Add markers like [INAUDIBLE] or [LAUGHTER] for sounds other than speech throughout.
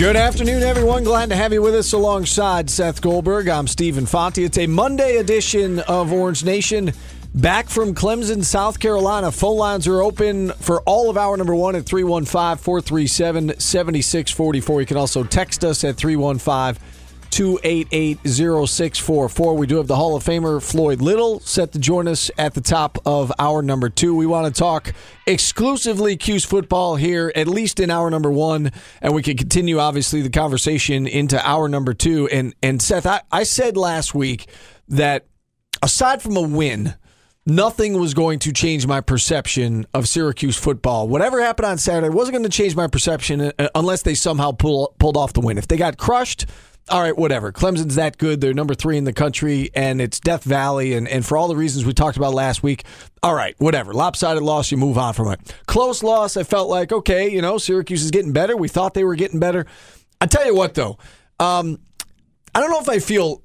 Good afternoon, everyone. Glad to have you with us alongside Seth Goldberg. I'm Stephen Fonte. It's a Monday edition of Orange Nation. Back from Clemson, South Carolina. Phone lines are open for all of hour number one at 315 437 7644. You can also text us at 315 288 0644. We do have the Hall of Famer Floyd Little set to join us at the top of our number two. We want to talk exclusively Cuse football here, at least in hour number one, and we can continue, obviously, the conversation into hour number two. And, and Seth, I, I said last week that aside from a win, nothing was going to change my perception of Syracuse football. Whatever happened on Saturday wasn't going to change my perception uh, unless they somehow pull, pulled off the win. If they got crushed, all right, whatever. Clemson's that good. They're number three in the country, and it's Death Valley. And, and for all the reasons we talked about last week, all right, whatever. Lopsided loss, you move on from it. Close loss, I felt like, okay, you know, Syracuse is getting better. We thought they were getting better. I tell you what, though, um, I don't know if I feel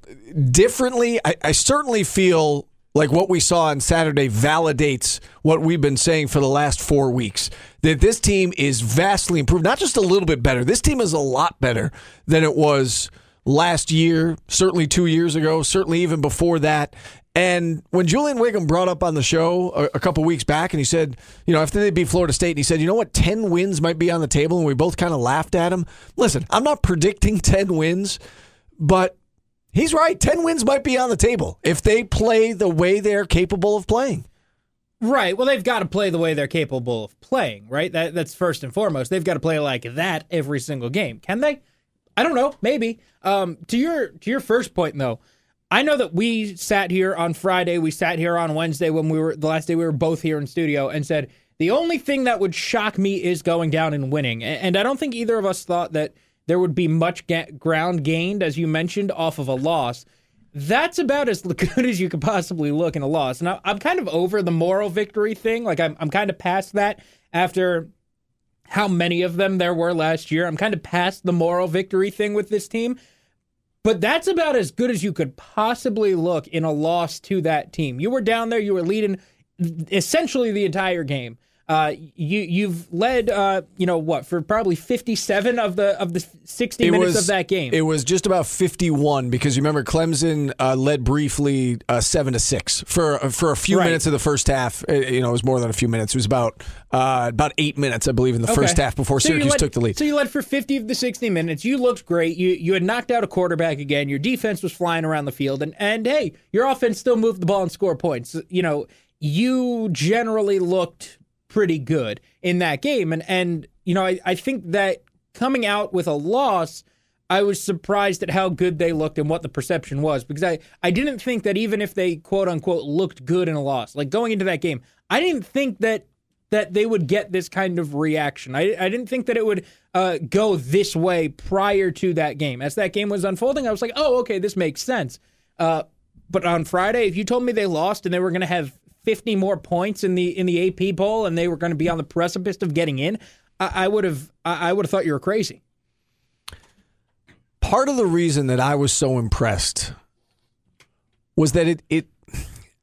differently. I, I certainly feel like what we saw on Saturday validates what we've been saying for the last four weeks. That this team is vastly improved, not just a little bit better. This team is a lot better than it was last year, certainly two years ago, certainly even before that. And when Julian Whigham brought up on the show a, a couple weeks back, and he said, you know, after they beat Florida State, and he said, you know what, 10 wins might be on the table, and we both kind of laughed at him. Listen, I'm not predicting [LAUGHS] 10 wins, but he's right. 10 wins might be on the table if they play the way they're capable of playing. Right. Well, they've got to play the way they're capable of playing, right? That, that's first and foremost. They've got to play like that every single game. Can they? I don't know. Maybe. Um, to your to your first point, though, I know that we sat here on Friday, we sat here on Wednesday when we were the last day we were both here in studio, and said the only thing that would shock me is going down and winning. And I don't think either of us thought that there would be much ga- ground gained, as you mentioned, off of a loss. That's about as [LAUGHS] good as you could possibly look in a loss. And I'm kind of over the moral victory thing. Like I'm, I'm kind of past that after how many of them there were last year. I'm kind of past the moral victory thing with this team. But that's about as good as you could possibly look in a loss to that team. You were down there, you were leading essentially the entire game. Uh, you you've led uh, you know what for probably 57 of the of the 60 It minutes was- of that game. It was just about 51 because you remember Clemson uh, led briefly uh, seven to six for for a few Right. minutes of the first half. Uh, You know, it was more than a few minutes. It was about uh, about eight minutes, I believe, in the first half before So Syracuse led- took the lead. So you led for 50 of the 60 minutes. You looked great. You you had knocked out a quarterback again. Your defense was flying around the field, and and hey, your offense still moved the ball and scored points. You know, you generally looked pretty good in that game, and and you know, I, I think that coming out with a loss. I was surprised at how good they looked and what the perception was because I, I didn't think that even if they quote unquote looked good in a loss, like going into that game, I didn't think that that they would get this kind of reaction. I, I didn't think that it would uh, go this way prior to that game. As that game was unfolding, I was like, oh, okay, this makes sense. Uh, but on Friday, if you told me they lost and they were going to have 50 more points in the in the AP poll and they were going to be on the precipice of getting in, I, I would have I, I would have thought you were crazy. Part of the reason that I was so impressed was that it it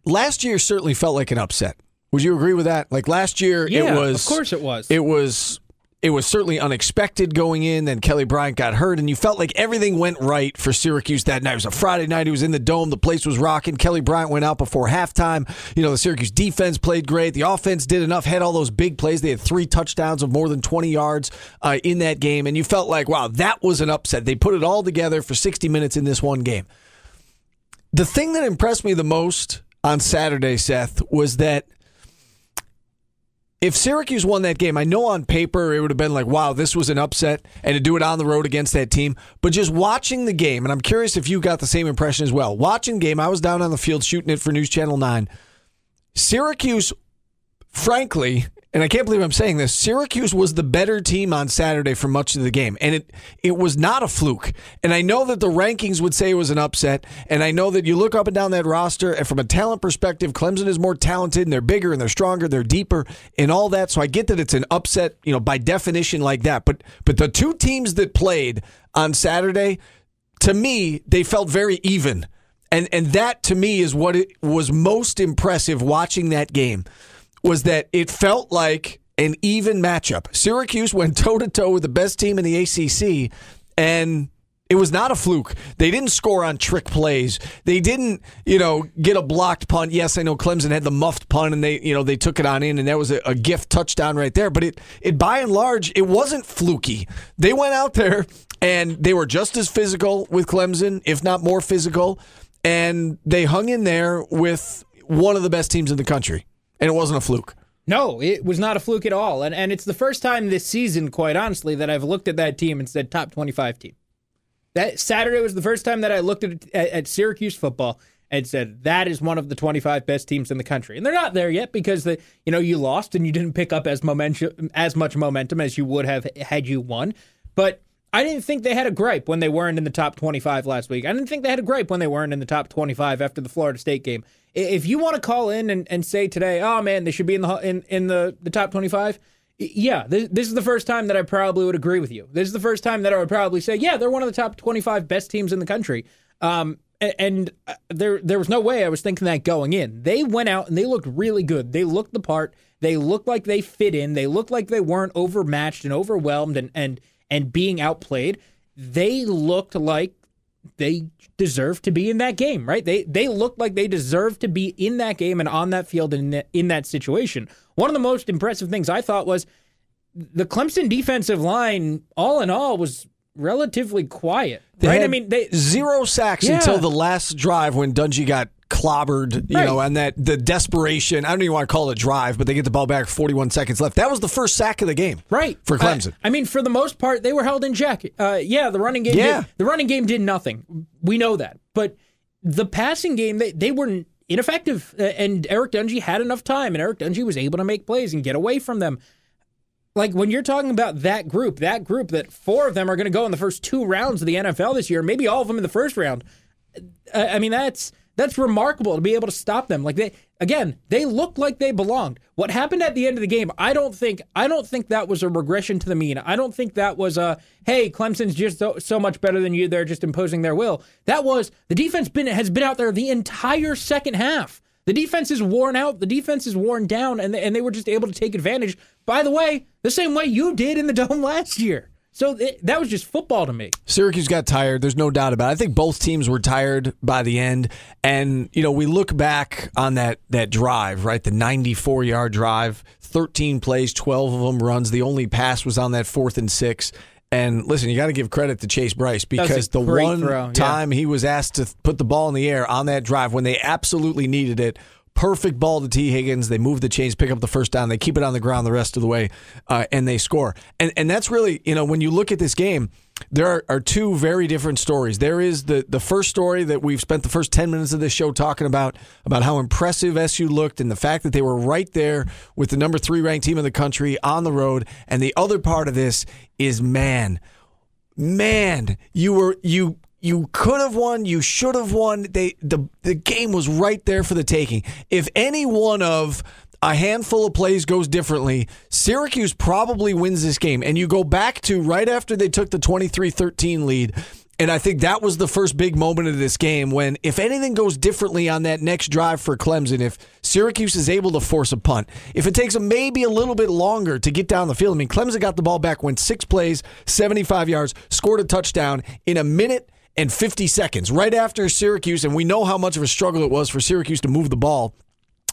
last year certainly felt like an upset. Would you agree with that? Like last year, Yeah, it was of course it was. It was it was certainly unexpected going in. Then Kelly Bryant got hurt, and you felt like everything went right for Syracuse that night. It was a Friday night. It was in the dome. The place was rocking. Kelly Bryant went out before halftime. You know, the Syracuse defense played great. The offense did enough, had all those big plays. They had three touchdowns of more than 20 yards uh, in that game, and you felt like, wow, that was an upset. They put it all together for 60 minutes in this one game. The thing that impressed me the most on Saturday, Seth, was that if Syracuse won that game, I know on paper it would have been like, wow, this was an upset, and to do it on the road against that team. But just watching the game, and I'm curious if you got the same impression as well. Watching the game, I was down on the field shooting it for News Channel 9. Syracuse, frankly, and I can't believe I'm saying this. Syracuse was the better team on Saturday for much of the game, and it it was not a fluke. And I know that the rankings would say it was an upset, and I know that you look up and down that roster, and from a talent perspective, Clemson is more talented, and they're bigger, and they're stronger, they're deeper, and all that. So I get that it's an upset, you know, by definition like that. But but the two teams that played on Saturday, to me, they felt very even. And and that to me is what it was most impressive watching that game was that it felt like an even matchup. Syracuse went toe to toe with the best team in the ACC, and it was not a fluke. They didn't score on trick plays. They didn't, you know, get a blocked punt. Yes, I know Clemson had the muffed punt, and they, you know, they took it on in, and that was a, a gift touchdown right there. But it, it by and large, it wasn't fluky. They went out there and they were just as physical with Clemson, if not more physical, and they hung in there with one of the best teams in the country and it wasn't a fluke. No, it was not a fluke at all. And and it's the first time this season, quite honestly, that I've looked at that team and said top 25 team. That Saturday was the first time that I looked at, at, at Syracuse football and said that is one of the 25 best teams in the country. And they're not there yet because the you know you lost and you didn't pick up as momentum as much momentum as you would have had you won. But I didn't think they had a gripe when they weren't in the top 25 last week. I didn't think they had a gripe when they weren't in the top 25 after the Florida State game. If you want to call in and, and say today, oh man, they should be in the in, in the, the top 25, yeah, this, this is the first time that I probably would agree with you. This is the first time that I would probably say, yeah, they're one of the top 25 best teams in the country. Um, and uh, there there was no way I was thinking that going in. They went out and they looked really good. They looked the part. They looked like they fit in. They looked like they weren't overmatched and overwhelmed and and and being outplayed, they looked like they deserved to be in that game, right? They they looked like they deserved to be in that game and on that field and in, in that situation. One of the most impressive things I thought was the Clemson defensive line, all in all, was relatively quiet. They right? I mean, they zero sacks Yeah. until the last drive when Dungey got clobbered, you Right. know, and that the desperation. I don't even want to call it a drive, but they get the ball back 41 seconds left. That was the first sack of the game. Right For Clemson. I, I mean, for the most part, they were held in check. Uh, yeah, the running game. Yeah. did, the running game did nothing. We know that, but the passing game, they they were ineffective. Uh, And Eric Dungey had enough time, and Eric Dungey was able to make plays and get away from them. Like when you're talking about that group, that group that four of them are going to go in the first two rounds of the NFL this year, maybe all of them in the first round. Uh, I mean, that's that's remarkable to be able to stop them. Like they again, they looked like they belonged. What happened at the end of the game, I don't think I don't think that was a regression to the mean. I don't think that was a hey, Clemson's just so, so much better than you. They're just imposing their will. That was the defense been has been out there the entire second half. The defense is worn out. The defense is worn down, and they, and they were just able to take advantage. By the way, the same way you did in the [LAUGHS] dome last year. So that was just football to me. Syracuse got tired. There's no doubt about it. I think both teams were tired by the end. And, you know, we look back on that, that drive, right? The 94 yard drive, 13 plays, 12 of them runs. The only pass was on that fourth and six. And listen, you got to give credit to Chase Brice because the one throw, yeah. time he was asked to put the ball in the air on that drive when they absolutely needed it, perfect ball to Tee Higgins. They move the chains, pick up the first down. They keep it on the ground the rest of the way, uh, and they score. And and that's really you know when you look at this game, there are, are two very different stories. There is the the first story that we've spent the first ten minutes of this show talking about about how impressive SU looked and the fact that they were right there with the number three ranked team in the country on the road. And the other part of this is man man, you were you you could have won, you should have won. They the the game was right there for the taking. If any one of a handful of plays goes differently, Syracuse probably wins this game. And you go back to right after they took the 23-13 lead And I think that was the first big moment of this game when, if anything goes differently on that next drive for Clemson, if Syracuse is able to force a punt, if it takes them maybe a little bit longer to get down the field. I mean, Clemson got the ball back, went six plays, 75 yards, scored a touchdown in a minute and 50 seconds right after Syracuse. And we know how much of a struggle it was for Syracuse to move the ball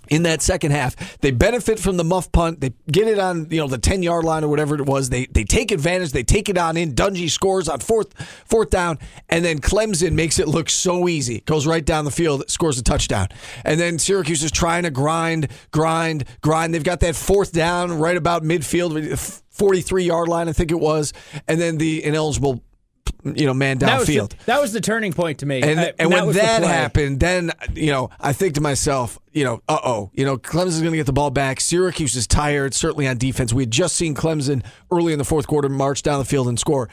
in that second half. They benefit from the muff punt. They get it on, you know, the 10 yard line or whatever it was. They they take advantage. They take it on in. Dungey scores on fourth fourth down. And then Clemson makes it look so easy. Goes right down the field, scores a touchdown. And then Syracuse is trying to grind, grind, grind. They've got that fourth down right about midfield. 43 yard line, I think it was, and then the ineligible you know, man That downfield. the, that was the turning point to me. And, I- and when the that play. happened, then you know I think to myself, you know, uh oh, you know, Clemson's going to get the ball back. Syracuse is tired, certainly on defense. We had just seen Clemson early in the fourth quarter march down the field and score.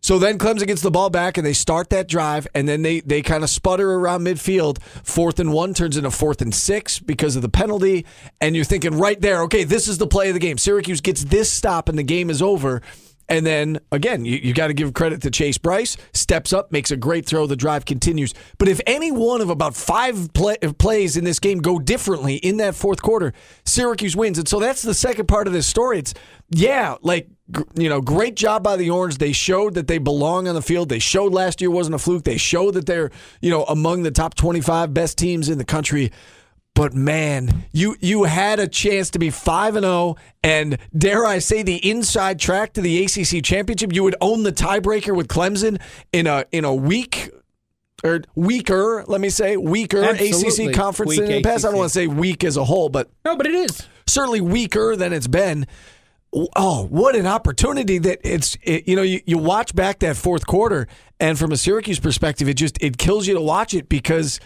So then Clemson gets the ball back and they start that drive, and then they they kind of sputter around midfield. Fourth and one turns into fourth and six because of the penalty, and you're thinking right there, okay, this is the play of the game. Syracuse gets this stop, and the game is over. And then again, you, you got to give credit to Chase Brice. Steps up, makes a great throw. The drive continues. But if any one of about five play, plays in this game go differently in that fourth quarter, Syracuse wins. And so that's the second part of this story. It's yeah, like you know, great job by the Orange. They showed that they belong on the field. They showed last year wasn't a fluke. They showed that they're you know among the top twenty-five best teams in the country. But man, you you had a chance to be five and zero, and dare I say, the inside track to the ACC championship. You would own the tiebreaker with Clemson in a in a week or er, weaker, let me say, weaker Absolutely. ACC conference Weak in the past. I don't want to say weak as a whole, but No, but it is. certainly weaker than it's been. Oh, what an opportunity that it's it, you know you, you watch back that fourth quarter and from a Syracuse perspective it just it kills you to watch it because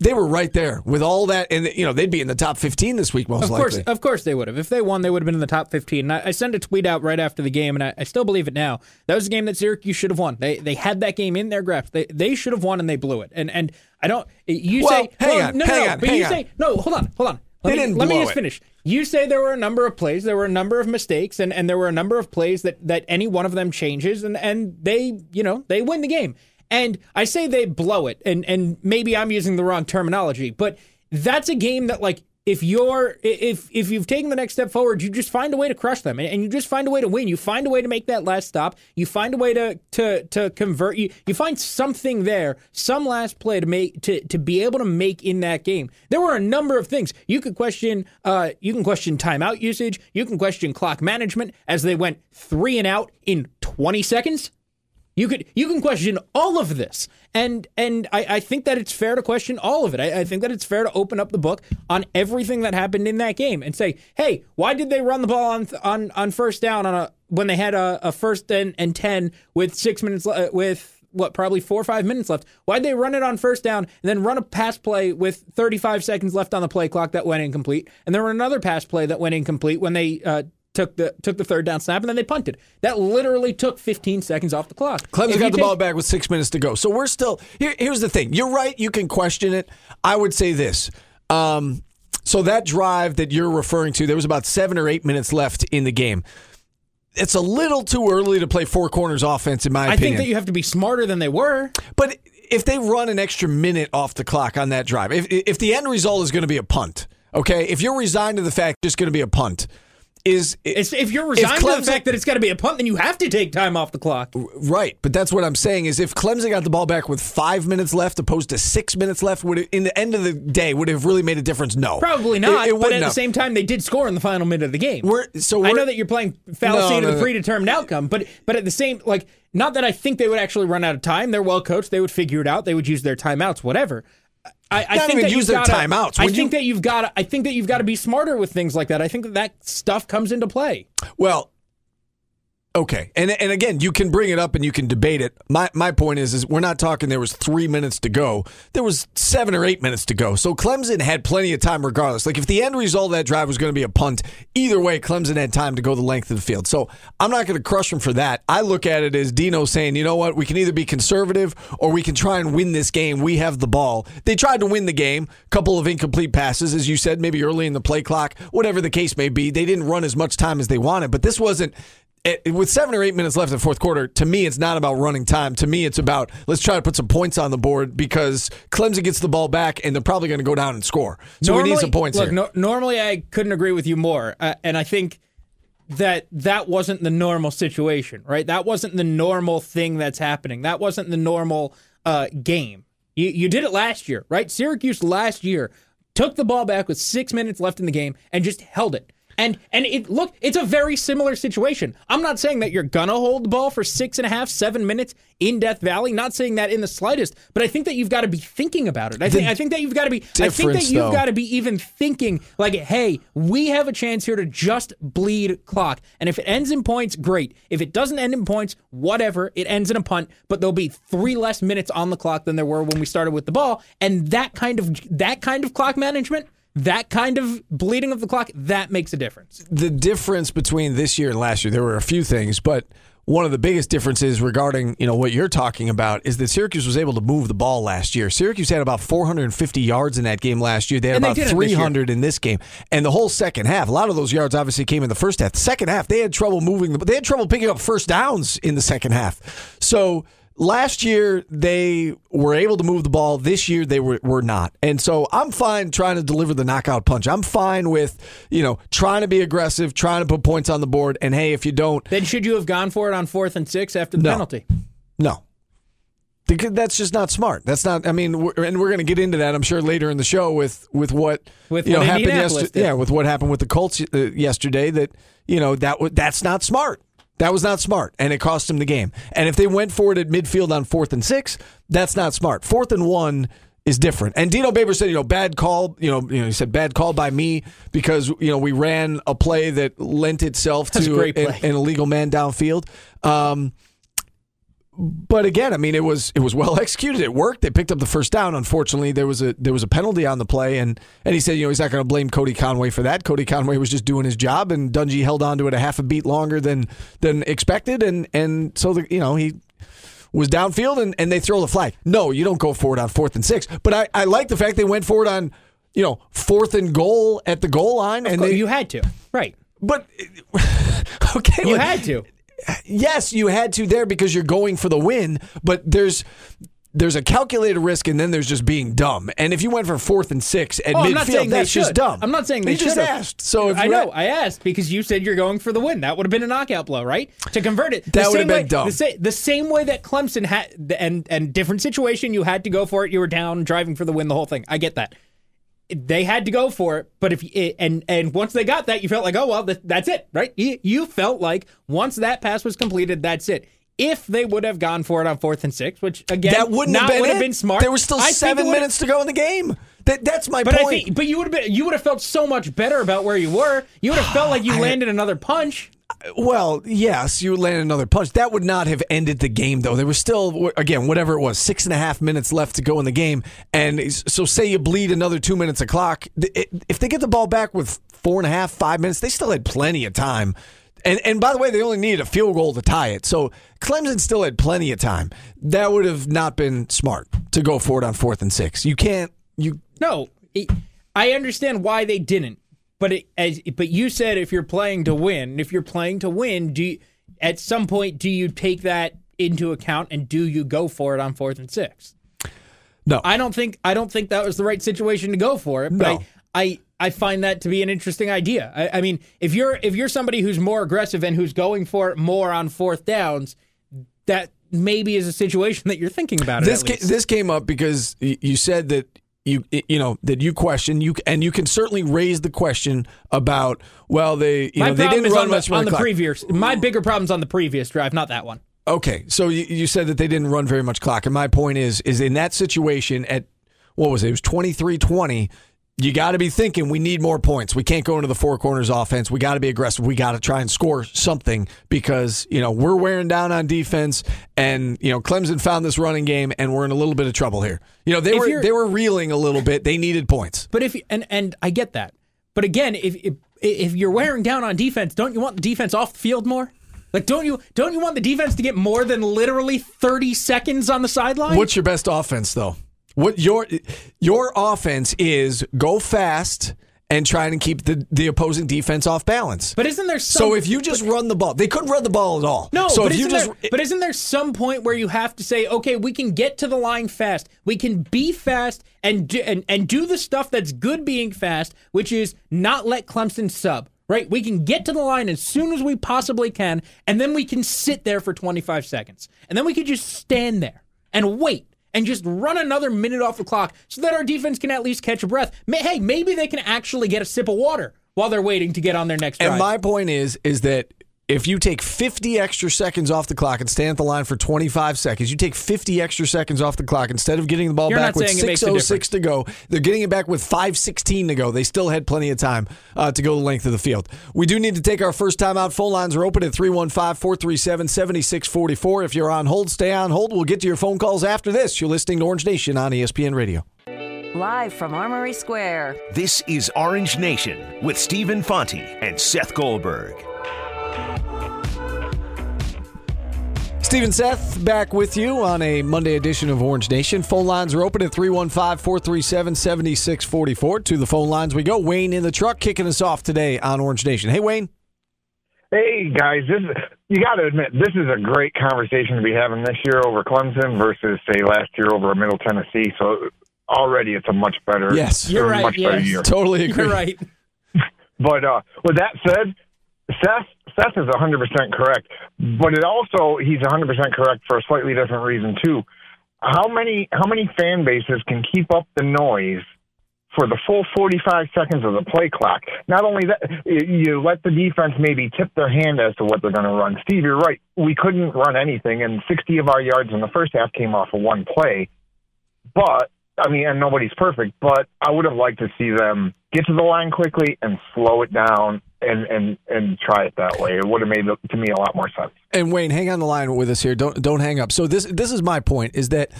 they were right there with all that and you know they'd be in the top 15 this week most Of likely. course, of course they would have. If they won, they would have been in the top 15. And I, I sent a tweet out right after the game, and I, I still believe it now. That was a game that Syracuse should have won. They they had that game in their grasp. They they should have won, and they blew it. And and I don't. You Well, say hang well, on, no, hang no, on, but you on. say no. Hold on, hold on. Let They me, let me just it. finish. You say there were a number of plays, there were a number of mistakes, and, and there were a number of plays that, that any one of them changes, and, and they, you know, they win the game. And I say they blow it, and, and maybe I'm using the wrong terminology, but that's a game that, like, if you're if if you've taken the next step forward, you just find a way to crush them, and, and you just find a way to win. You find a way to make that last stop. You find a way to to to convert. You you find something there, some last play to make to to be able to make in that game. There were a number of things you could question. Uh, you can question timeout usage. You can question clock management as they went three and out in 20 seconds. You could you can question all of this, and and I, I think that it's fair to question all of it. I, I think that it's fair to open up the book on everything that happened in that game and say, hey, why did they run the ball on on on first down on a when they had a, a first and, and ten with six minutes le- uh, with what probably four or five minutes left? Why'd they run it on first down and then run a pass play with 35 seconds left on the play clock that went incomplete, and there were another pass play that went incomplete when they uh, took the took the third down snap and then they punted. That literally took 15 seconds off the clock. Clemson If got the take- ball back with six minutes to go. So we're still here. Here's the thing. You're right. You can question it. I would say this. Um, so that drive that you're referring to, there was about seven or eight minutes left in the game. It's a little too early to play four corners offense, in my opinion. I think that you have to be smarter than they were. But if they run an extra minute off the clock on that drive, if if the end result is going to be a punt, okay, if you're resigned to the fact it's going to be a punt, is It's, if you're resigned to Clemson- the fact that it's got to be a punt, then you have to take time off the clock. Right, but that's what I'm saying is if Clemson got the ball back with five minutes left opposed to six minutes left, would it, in the end of the day would it have really made a difference? No, Probably not. It, it but at the same time, they did score in the final minute of the game. We're- so I we're- know that you're playing fallacy No, to no, the no. predetermined outcome, but but at the same like not that I think they would actually run out of time. They're well coached. They would figure it out. They would use their timeouts, whatever. I, I think that use their gotta- timeouts. I think you- that you've got. I think that you've got to be smarter with things like that. I think that that stuff comes into play. Well, okay, and and again, you can bring it up and you can debate it. My my point is, is we're not talking there was three minutes to go. There was seven or eight minutes to go. So Clemson had plenty of time, regardless. Like if the end result of that drive was going to be a punt, either way, Clemson had time to go the length of the field. So I'm not going to crush them for that. I look at it as Dino saying, you know what, we can either be conservative or we can try and win this game. We have the ball. They tried to win the game. Couple of incomplete passes, as you said, maybe early in the play clock, whatever the case may be. They didn't run as much time as they wanted, but this wasn't it, with seven or eight minutes left in the fourth quarter, to me, it's not about running time. To me, it's about let's try to put some points on the board because Clemson gets the ball back and they're probably going to go down and score. So we need some points look, here. no- normally, I couldn't agree with you more, uh, and I think that that wasn't the normal situation, right? That wasn't the normal thing that's happening. That wasn't the normal uh, game. You, you did it last year, right? Syracuse last year took the ball back with six minutes left in the game and just held it. And and it look, it's a very similar situation. I'm not saying that you're gonna hold the ball for six and a half, seven minutes in Death Valley. Not saying that in the slightest, but I think that you've got to be thinking about it. I think I think that you've got to be. I think that you've got to be even thinking like, hey, we have a chance here to just bleed clock. And if it ends in points, great. If it doesn't end in points, whatever. It ends in a punt, but there'll be three less minutes on the clock than there were when we started with the ball. And that kind of that kind of clock management, that kind of bleeding of the clock, that makes a difference. the difference between this year and last year, there were a few things, but one of the biggest differences regarding you know what you're talking about is that Syracuse was able to move the ball last year. Syracuse had about 450 yards in that game last year. They had And about this 300 in this game, and the whole second half. A lot of those yards obviously came in the first half. The second half, they had trouble moving. The, they had trouble picking up first downs in the second half. So. Last year they were able to move the ball. This year they were, were not, and so I'm fine trying to deliver the knockout punch. I'm fine with you know trying to be aggressive, trying to put points on the board. And hey, if you don't, Then should you have gone for it on fourth and six after the No. penalty? no. Because that's just not smart. That's not. I mean, we're, and we're going to get into that. I'm sure later in the show with with what With you know happened yesterday. did. Yeah, with what happened with the Colts uh, yesterday. That you know that w- that's not smart. That was not smart, and it cost them the game. And if they went for it at midfield on fourth and six, that's not smart. Fourth and one is different. And Dino Baber said, you know, bad call. You know, you know, he said bad call by me because you know we ran a play that lent itself That's to an, an illegal man downfield. Um, but again, I mean, it was it was well [LAUGHS] executed. It worked. They picked up the first down. Unfortunately, there was a there was a penalty on the play, and and he said, you know, he's not going to blame Cody Conway for that. Cody Conway was just doing his job, and Dungey held on to it a half a beat longer than than expected, and and so the you know he was downfield, and and they throw the flag. No, you don't go forward on fourth and six. But I I like the fact they went forward on you know fourth and goal at the goal line, and they you had to, right? but [LAUGHS] okay, You look, had to. Yes, you had to there because you're going for the win, but there's there's a calculated risk and then there's just being dumb. And if you went for fourth and six at Oh, midfield, I'm not saying that's just dumb. I'm not saying they you just should. asked. So if I know, I asked because you said you're going for the win. That would have been a knockout blow, right? To convert it, That would have been way, dumb. The, sa- the same way that Clemson had, and and different situation, you had to go for it. You were down, driving for the win, the whole thing. I get that. They had to go for it, but if and and once they got that, you felt like, oh well, th- that's it, right? You, you felt like once that pass was completed, that's it. If they would have gone for it on fourth and six, which again, that wouldn't not have been would have been smart. There was still I seven minutes to go in the game. That, that's my but point. I think, but you would have been, you would have felt so much better about where you were. You would have felt [SIGHS] like you landed another punch. Well, yes, you land another punch. That would not have ended the game, though. There was still, again, whatever it was, six and a half minutes left to go in the game. And so, say you bleed another two minutes of clock. If they get the ball back with four and a half, five minutes, they still had plenty of time. And, and by the way, they only needed a field goal to tie it. So Clemson still had plenty of time. That would have not been smart to go for it on fourth and six. You can't, you, No, I understand why they didn't. But it, as but you said, if you're playing to win, if you're playing to win, do you, at some point do you take that into account and do you go for it on fourth and six? no. I don't think I don't think that was the right situation to go for it. But No. I, I I find that to be an interesting idea. I, I mean, if you're if you're somebody who's more aggressive and who's going for it more on fourth downs, that maybe is a situation that you're thinking about. This ca- this came up because y- you said that you you know that you question you and you can certainly raise the question about well they you my know they didn't run on the, on the clock. previous. My bigger problem's on the previous drive, not that one. Okay, so you, you said that they didn't run very much clock, and my point is is in that situation at what was it? It was 23-20. You got to be thinking we need more points. We can't go into the four corners offense. We got to be aggressive. We got to try and score something because you know we're wearing down on defense, and you know Clemson found this running game, and we're in a little bit of trouble here. You know they If were they were reeling a little bit. They needed points. But if and and I get that. But again, if if, if you're wearing down on defense, don't you want the defense off the field more? Like don't you don't you want the defense to get more than literally 30 seconds on the sideline? What's your best offense though? What your your offense is go fast and trying to keep the, the opposing defense off balance. But isn't there some, so if you just run the ball, they couldn't run the ball at all. No, so but, if you just there, but isn't there some point where you have to say, okay, we can get to the line fast, we can be fast, and do, and and do the stuff that's good being fast, which is not let Clemson sub. Right, we can get to the line as soon as we possibly can, and then we can sit there for 25 seconds, and then we could just stand there and wait and just run another minute off the clock so that our defense can at least catch a breath. May- Hey, maybe they can actually get a sip of water while they're waiting to get on their next drive. And my point is, is that if you take 50 extra seconds off the clock and stand at the line for 25 seconds, you take 50 extra seconds off the clock instead of getting the ball You're back with saying it makes a 6.06 to go, they're getting it back with 5.16 to go. They still had plenty of time uh, to go the length of the field. We do need to take our first time out. Phone lines are open at 315 437 7644. If you're on hold, stay on hold. We'll get to your phone calls after this. You're listening to Orange Nation on ESPN Radio. Live from Armory Square. This is Orange Nation with Stephen Fonte and Seth Goldberg. Stephen Seth back with you on a Monday edition of Orange Nation. Phone lines are open at 315 437 7644. To the phone lines we go. Wayne in the truck kicking us off today on Orange Nation. Hey, Wayne. Hey guys, this is, you got to admit this is a great conversation to be having this year over Clemson versus say last year over Middle Tennessee. So already it's a much better, Yes. You're right, much better yes. year. Totally agree. You're right. [LAUGHS] But uh, with that said, Seth Seth is 100% correct. But it also he's 100% correct for a slightly different reason too. How many how many fan bases can keep up the noise for the full 45 seconds of the play clock? Not only that, you- let the defense maybe tip their hand as to what they're going to run. Steve, you're right. We couldn't run anything, and 60 of our yards in the first half came off of one play. But I mean, and nobody's perfect, but I would have liked to see them get to the line quickly and slow it down and and and try it that way. It would have made to me a lot more sense. And Wayne, hang on the line with us here. Don't don't hang up. So this this is my point is that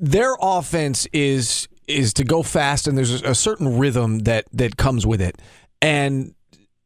their offense is is to go fast and there's a certain rhythm that that comes with it. And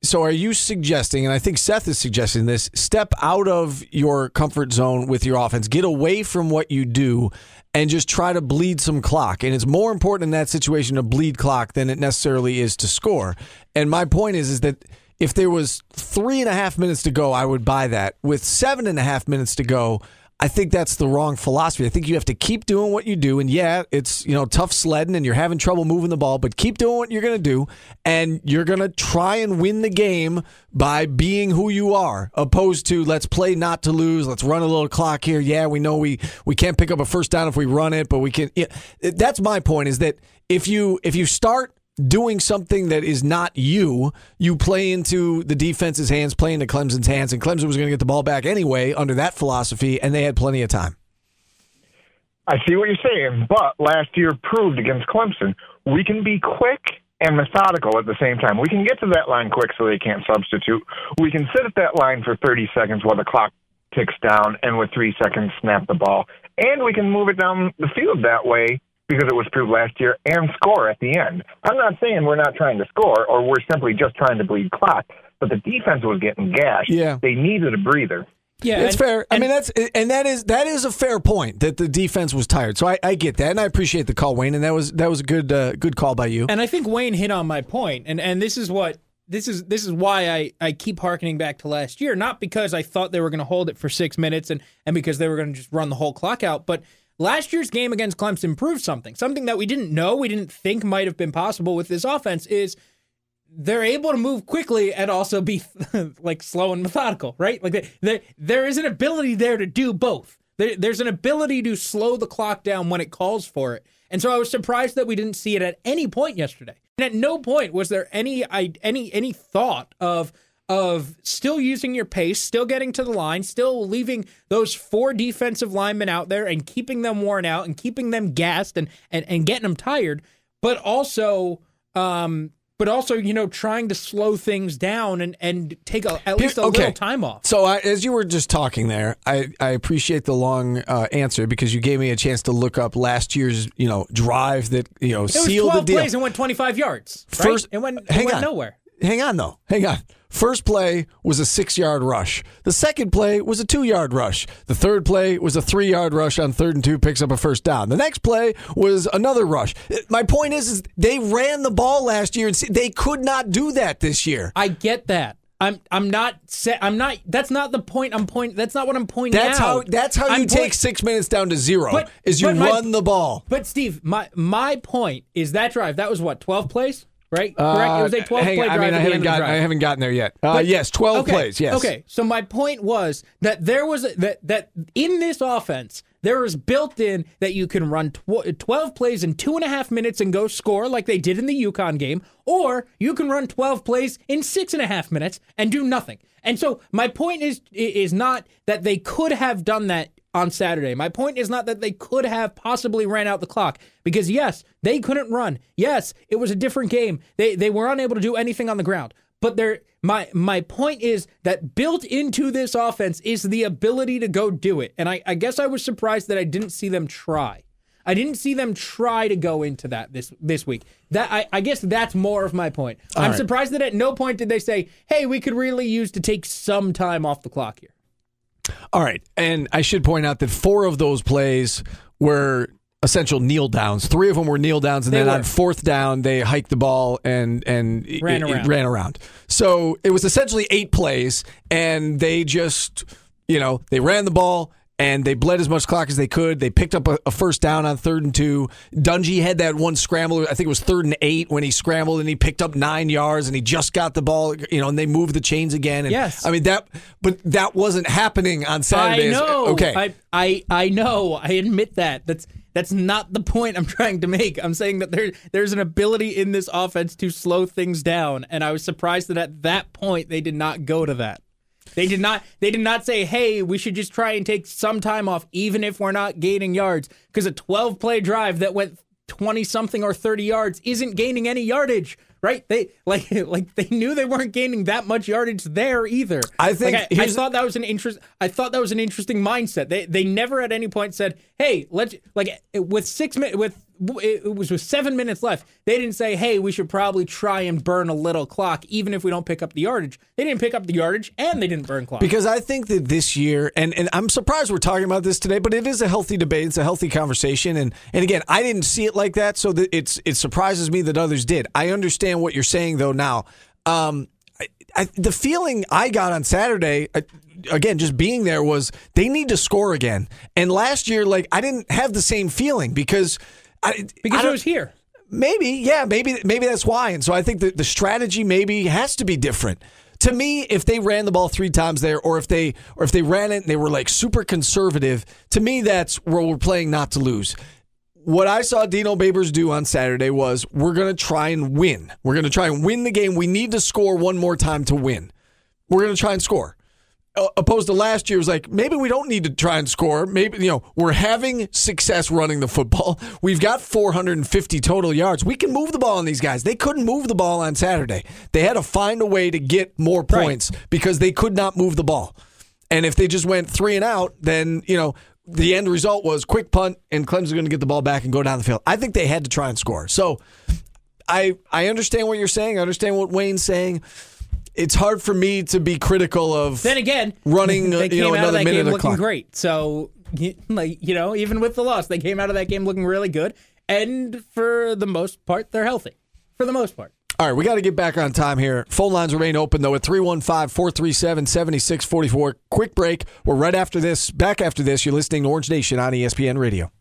so are you suggesting and I think Seth is suggesting this step out of your comfort zone with your offense. Get away from what you do and just try to bleed some clock. And it's more important in that situation to bleed clock than it necessarily is to score. And my point is is that if there was three and a half minutes to go, I would buy that. With seven and a half minutes to go, I think that's the wrong philosophy. I think you have to keep doing what you do, and yeah, it's you know tough sledding, and you're having trouble moving the ball, but keep doing what you're going to do, and you're going to try and win the game by being who you are, opposed to let's play not to lose, let's run a little clock here. Yeah, we know we we can't pick up a first down if we run it, but we can. Yeah, that's my point. Is that if you if you start doing something that is not you, you play into the defense's hands, play into Clemson's hands, and Clemson was going to get the ball back anyway under that philosophy, and they had plenty of time. I see what you're saying, but last year proved against Clemson we can be quick and methodical at the same time. We can get to that line quick so they can't substitute. We can sit at that line for 30 seconds while the clock ticks down, and with three seconds, snap the ball. And we can move it down the field that way because it was proved last year and score at the end. I'm not saying we're not trying to score or we're simply just trying to bleed clock, but the defense was getting gashed. Yeah. They needed a breather. Yeah, it's and- fair. I mean, that's and that is that is a fair point that the defense was tired. So I, I get that, and I appreciate the call, Wayne. And that was that was a good uh, good call by you. And I think Wayne hit on my point, and and this is what this is this is why I I keep harkening back to last year, not because I thought they were going to hold it for six minutes and and because they were going to just run the whole clock out, but last year's game against Clemson proved something, something that we didn't know, we didn't think might have been possible with this offense is they're able to move quickly and also be [LAUGHS] like slow and methodical, right? Like they, they, there is an ability there to do both. There, there's an ability to slow the clock down when it calls for it. And so I was surprised that we didn't see it at any point yesterday. And at no point was there any I, any any thought of of still using your pace, still getting to the line, still leaving those four defensive linemen out there and keeping them worn out and keeping them gassed and and, and getting them tired, but also um but also, you know, trying to slow things down and, and take a, at least a Okay. little time off. So I, as you were just talking there, I, I appreciate the long uh, answer because you gave me a chance to look up last year's you know drive that you know It sealed 12 the deal. plays and went 25 yards. Right? First- it went, it hang went on. nowhere. Hang on though. Hang on. First play was a six yard rush. The second play was a two yard rush. The third play was a three yard rush on third and two, picks up a first down. The next play was another rush. My point is, is they ran the ball last year and they could not do that this year. I get that. I'm I'm not I'm not that's not the point I'm point that's not what I'm pointing That's out. how that's how you I'm take point- six minutes down to zero. But- is you but my- run the ball. But Steve, my my point is that drive that was what 12 plays, right? Correct. It was a 12 Uh, hang play drive. I mean, I haven't end of the gotten drive. I haven't gotten there yet. Uh, But- yes, twelve okay, plays. Yes. Okay. So my point was that there was a, that that in this offense there is built in that you can run tw- twelve plays in two and a half minutes and go score like they did in the UConn game, or you can run twelve plays in six and a half minutes and do nothing. And so my point is is not that they could have done that on Saturday. My point is not that they could have possibly ran out the clock because yes, they couldn't run. Yes, it was a different game. They they were unable to do anything on the ground. But there my my point is that built into this offense is the ability to go do it. And I, I guess I was surprised that I didn't see them try. I didn't see them try to go into that this this week. That I, I guess that's more of my point. I'm right. surprised that at no point did they say, "Hey, we could really use to take some time off the clock here." All right, and I should point out that four of those plays were essential kneel downs. Three of them were kneel downs, and They then were. on fourth down they hiked the ball and and Ran it- it ran around. So it was essentially eight plays, and they just you know they ran the ball. And they bled as much clock as they could. They picked up a, a first down on third and two. Dungey had that one scramble. I think it was third and eight when he scrambled and he picked up nine yards and he just got the ball. You know, and they moved the chains again. And, Yes. I mean that, but that wasn't happening on Saturday. I know. Okay. I, I I know. I admit that. That's that's not the point I'm [LAUGHS] trying to make. I'm saying that there there's an ability in this offense to slow things down, and I was surprised that at that point they did not go to that. They did not. They did not say, "Hey, we should just try and take some time off, even if we're not gaining yards." Because a 12 play drive that went 20 something or 30 yards isn't gaining any yardage, right? They like [LAUGHS] like they knew they weren't gaining that much yardage there either. I think Like, I, I thought that was an interest. I thought that was an interesting mindset. They they never at any point said, "Hey, let's like with six minutes with." It was with seven minutes left. They didn't say, "Hey, we should probably try and burn a little clock, even if we don't pick up the yardage." They didn't pick up the yardage, and they didn't burn clock. Because I think that this year, and, and I'm surprised we're talking about this today, but it is a healthy debate. It's a healthy conversation. And, and again, I didn't see it like that, so that it's it surprises me that others did. I understand what you're saying, though, now. Um, I, I, the feeling I got on Saturday, I, again, just being there, was they need to score again. And last year, like, I didn't have the same feeling because. I, because I it was here. Maybe, yeah, maybe maybe that's why. And so I think that the strategy maybe has to be different. To me, if they ran the ball three times there, or if they or if they ran it and they were like super conservative, to me that's where we're playing not to lose. What I saw Dino Babers do on Saturday was we're going to try and win. We're going to try and win the game. We need to score one more time to win. We're going to try and score opposed to last year it was like maybe we don't need to try and score. Maybe you know we're having success running the football. [LAUGHS] We've got 450 total yards. We can move the ball on these guys. They couldn't move the ball on saturday. They had to find a way to get more points because they could not move the ball. And if they just went three and out then you know the end result was quick punt and clemson's going to get the ball back and go down the field. I think they had to try and score. So i i understand what you're saying. I understand what wayne's saying it's hard for me to be critical of Then again, running [LAUGHS] they you came know out of another that minute game of looking clock. great. So, like you know, even with the loss, they came out of that game looking really good, and for the most part, they're healthy. For the most part. All right, we got to get back on time here. Phone lines remain open though at 315-437-7644. Quick break. We're right after this. Back after this. You're listening to Orange Nation on ESPN Radio.